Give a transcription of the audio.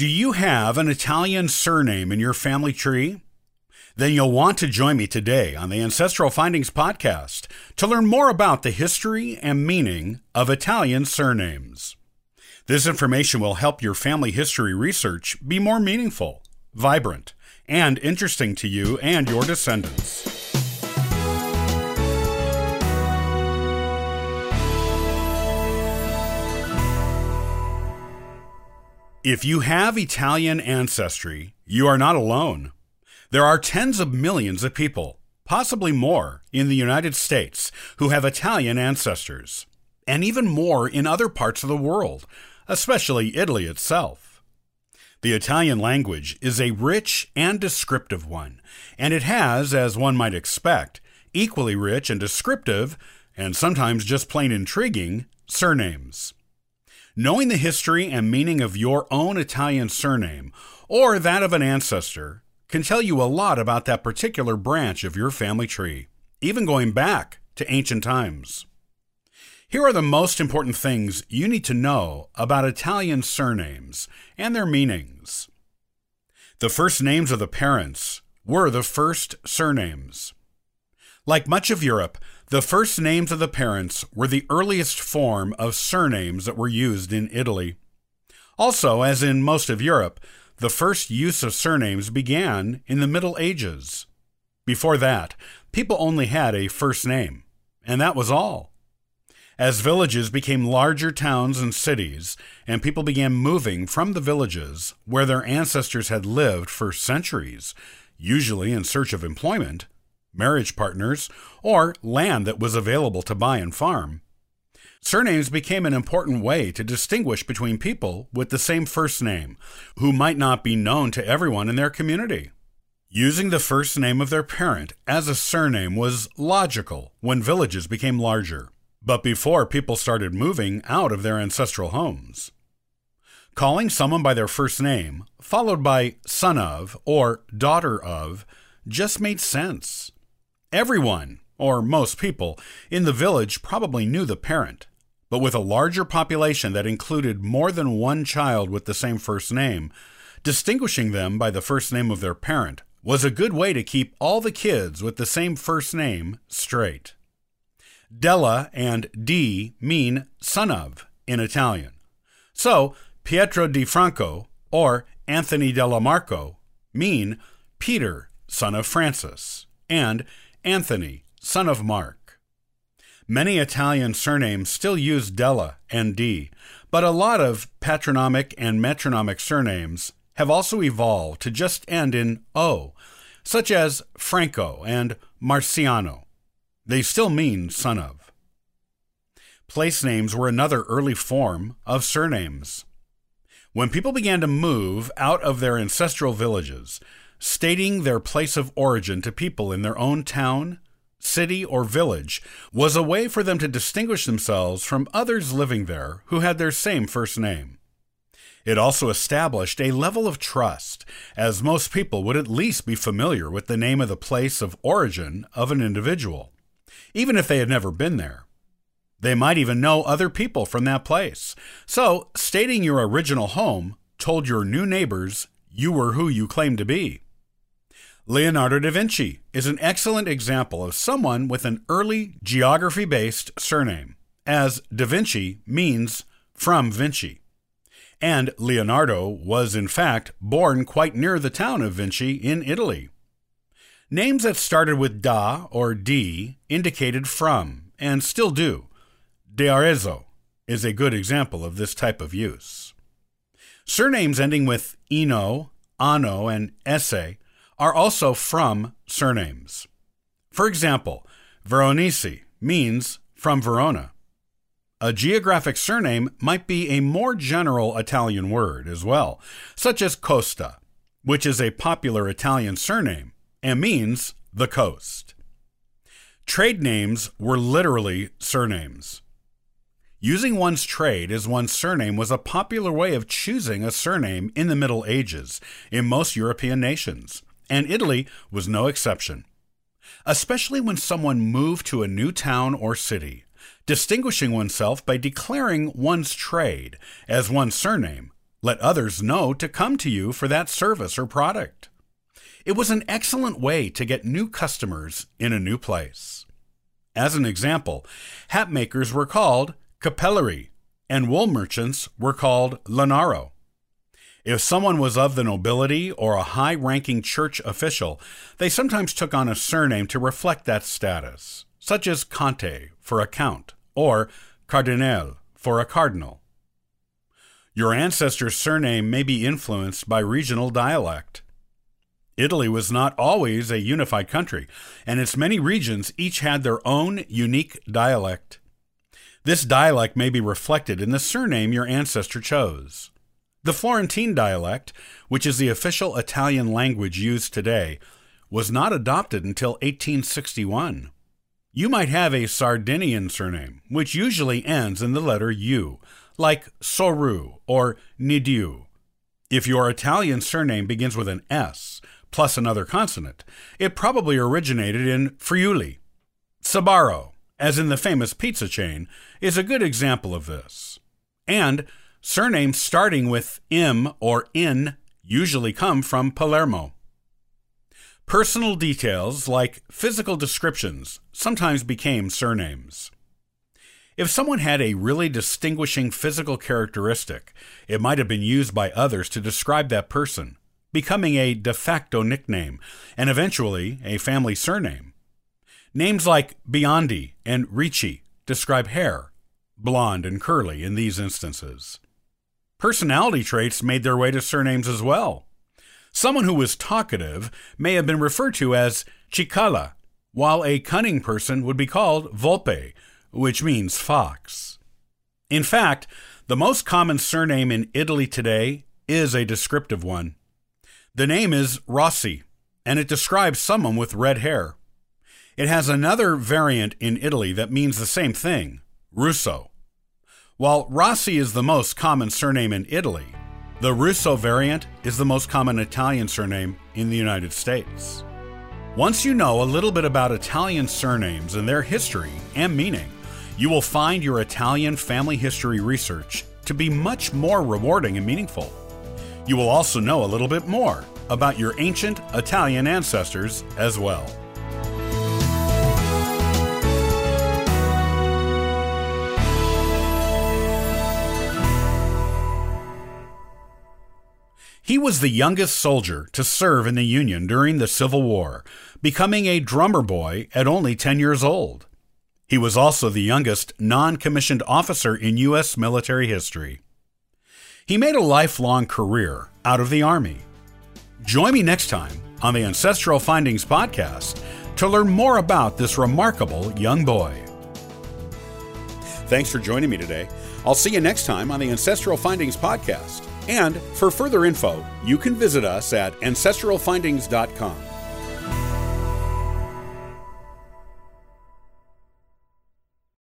Do you have an Italian surname in your family tree? Then you'll want to join me today on the Ancestral Findings podcast to learn more about the history and meaning of Italian surnames. This information will help your family history research be more meaningful, vibrant, and interesting to you and your descendants. If you have Italian ancestry, you are not alone. There are tens of millions of people, possibly more, in the United States who have Italian ancestors, and even more in other parts of the world, especially Italy itself. The Italian language is a rich and descriptive one, and it has, as one might expect, equally rich and descriptive, and sometimes just plain intriguing, surnames. Knowing the history and meaning of your own Italian surname, or that of an ancestor, can tell you a lot about that particular branch of your family tree, even going back to ancient times. Here are the most important things you need to know about Italian surnames and their meanings. The first names of the parents were the first surnames. Like much of Europe, the first names of the parents were the earliest form of surnames that were used in Italy. Also, as in most of Europe, the first use of surnames began in the Middle Ages. Before that, people only had a first name, and that was all. As villages became larger towns and cities, and people began moving from the villages where their ancestors had lived for centuries, usually in search of employment, marriage partners, or land that was available to buy and farm. Surnames became an important way to distinguish between people with the same first name, who might not be known to everyone in their community. Using the first name of their parent as a surname was logical when villages became larger, but before people started moving out of their ancestral homes. Calling someone by their first name, followed by son of or daughter of, just made sense. Everyone, or most people, in the village probably knew the parent, but with a larger population that included more than one child with the same first name, distinguishing them by the first name of their parent was a good way to keep all the kids with the same first name straight. Della and di mean son of in Italian. So, Pietro di Franco or Anthony della Marco mean Peter, son of Francis, and Anthony, son of Mark. Many Italian surnames still use Della and di, but a lot of patronymic and metronymic surnames have also evolved to just end in O, such as Franco and Marciano. They still mean son of. Place names were another early form of surnames. When people began to move out of their ancestral villages, stating their place of origin to people in their own town, city, or village was a way for them to distinguish themselves from others living there who had their same first name. It also established a level of trust, as most people would at least be familiar with the name of the place of origin of an individual, even if they had never been there. They might even know other people from that place. So, stating your original home told your new neighbors you were who you claimed to be. Leonardo da Vinci is an excellent example of someone with an early geography based surname, as da Vinci means from Vinci. And Leonardo was, in fact, born quite near the town of Vinci in Italy. Names that started with da or di indicated from, and still do. De D'Arezzo is a good example of this type of use. Surnames ending with ino, ano, and esse are also from surnames. For example, Veronese means from Verona. A geographic surname might be a more general Italian word as well, such as Costa, which is a popular Italian surname and means the coast. Trade names were literally surnames. Using one's trade as one's surname was a popular way of choosing a surname in the Middle Ages in most European nations and Italy was no exception. Especially when someone moved to a new town or city, distinguishing oneself by declaring one's trade as one's surname Let others know to come to you for that service or product. It was an excellent way to get new customers in a new place. As an example, hat makers were called capellerie, and wool merchants were called lanaro. If someone was of the nobility or a high ranking church official, they sometimes took on a surname to reflect that status, such as Conte for a count or Cardinal for a cardinal. Your ancestor's surname may be influenced by regional dialect. Italy was not always a unified country, and its many regions each had their own unique dialect. This dialect may be reflected in the surname your ancestor chose. The Florentine dialect, which is the official Italian language used today, was not adopted until 1861. You might have a Sardinian surname, which usually ends in the letter U, like Soru or Nieddu. If your Italian surname begins with an S plus another consonant, it probably originated in Friuli. Sbarro, as in the famous pizza chain, is a good example of this. And Surnames starting with M or in usually come from Palermo. Personal details like physical descriptions sometimes became surnames. If someone had a really distinguishing physical characteristic, it might have been used by others to describe that person, becoming a de facto nickname and eventually a family surname. Names like Biondi and Ricci describe hair, blonde and curly in these instances. Personality traits made their way to surnames as well. Someone who was talkative may have been referred to as cicala, while a cunning person would be called volpe, which means fox. In fact, the most common surname in Italy today is a descriptive one. The name is Rossi, and it describes someone with red hair. It has another variant in Italy that means the same thing, Russo. While Rossi is the most common surname in Italy, the Russo variant is the most common Italian surname in the United States. Once you know a little bit about Italian surnames and their history and meaning, you will find your Italian family history research to be much more rewarding and meaningful. You will also know a little bit more about your ancient Italian ancestors as well. He was the youngest soldier to serve in the Union during the Civil War, becoming a drummer boy at only 10 years old. He was also the youngest non commissioned officer in U.S. military history. He made a lifelong career out of the Army. Join me next time on the Ancestral Findings podcast to learn more about this remarkable young boy. Thanks for joining me today. I'll see you next time on the Ancestral Findings podcast. And for further info, you can visit us at ancestralfindings.com.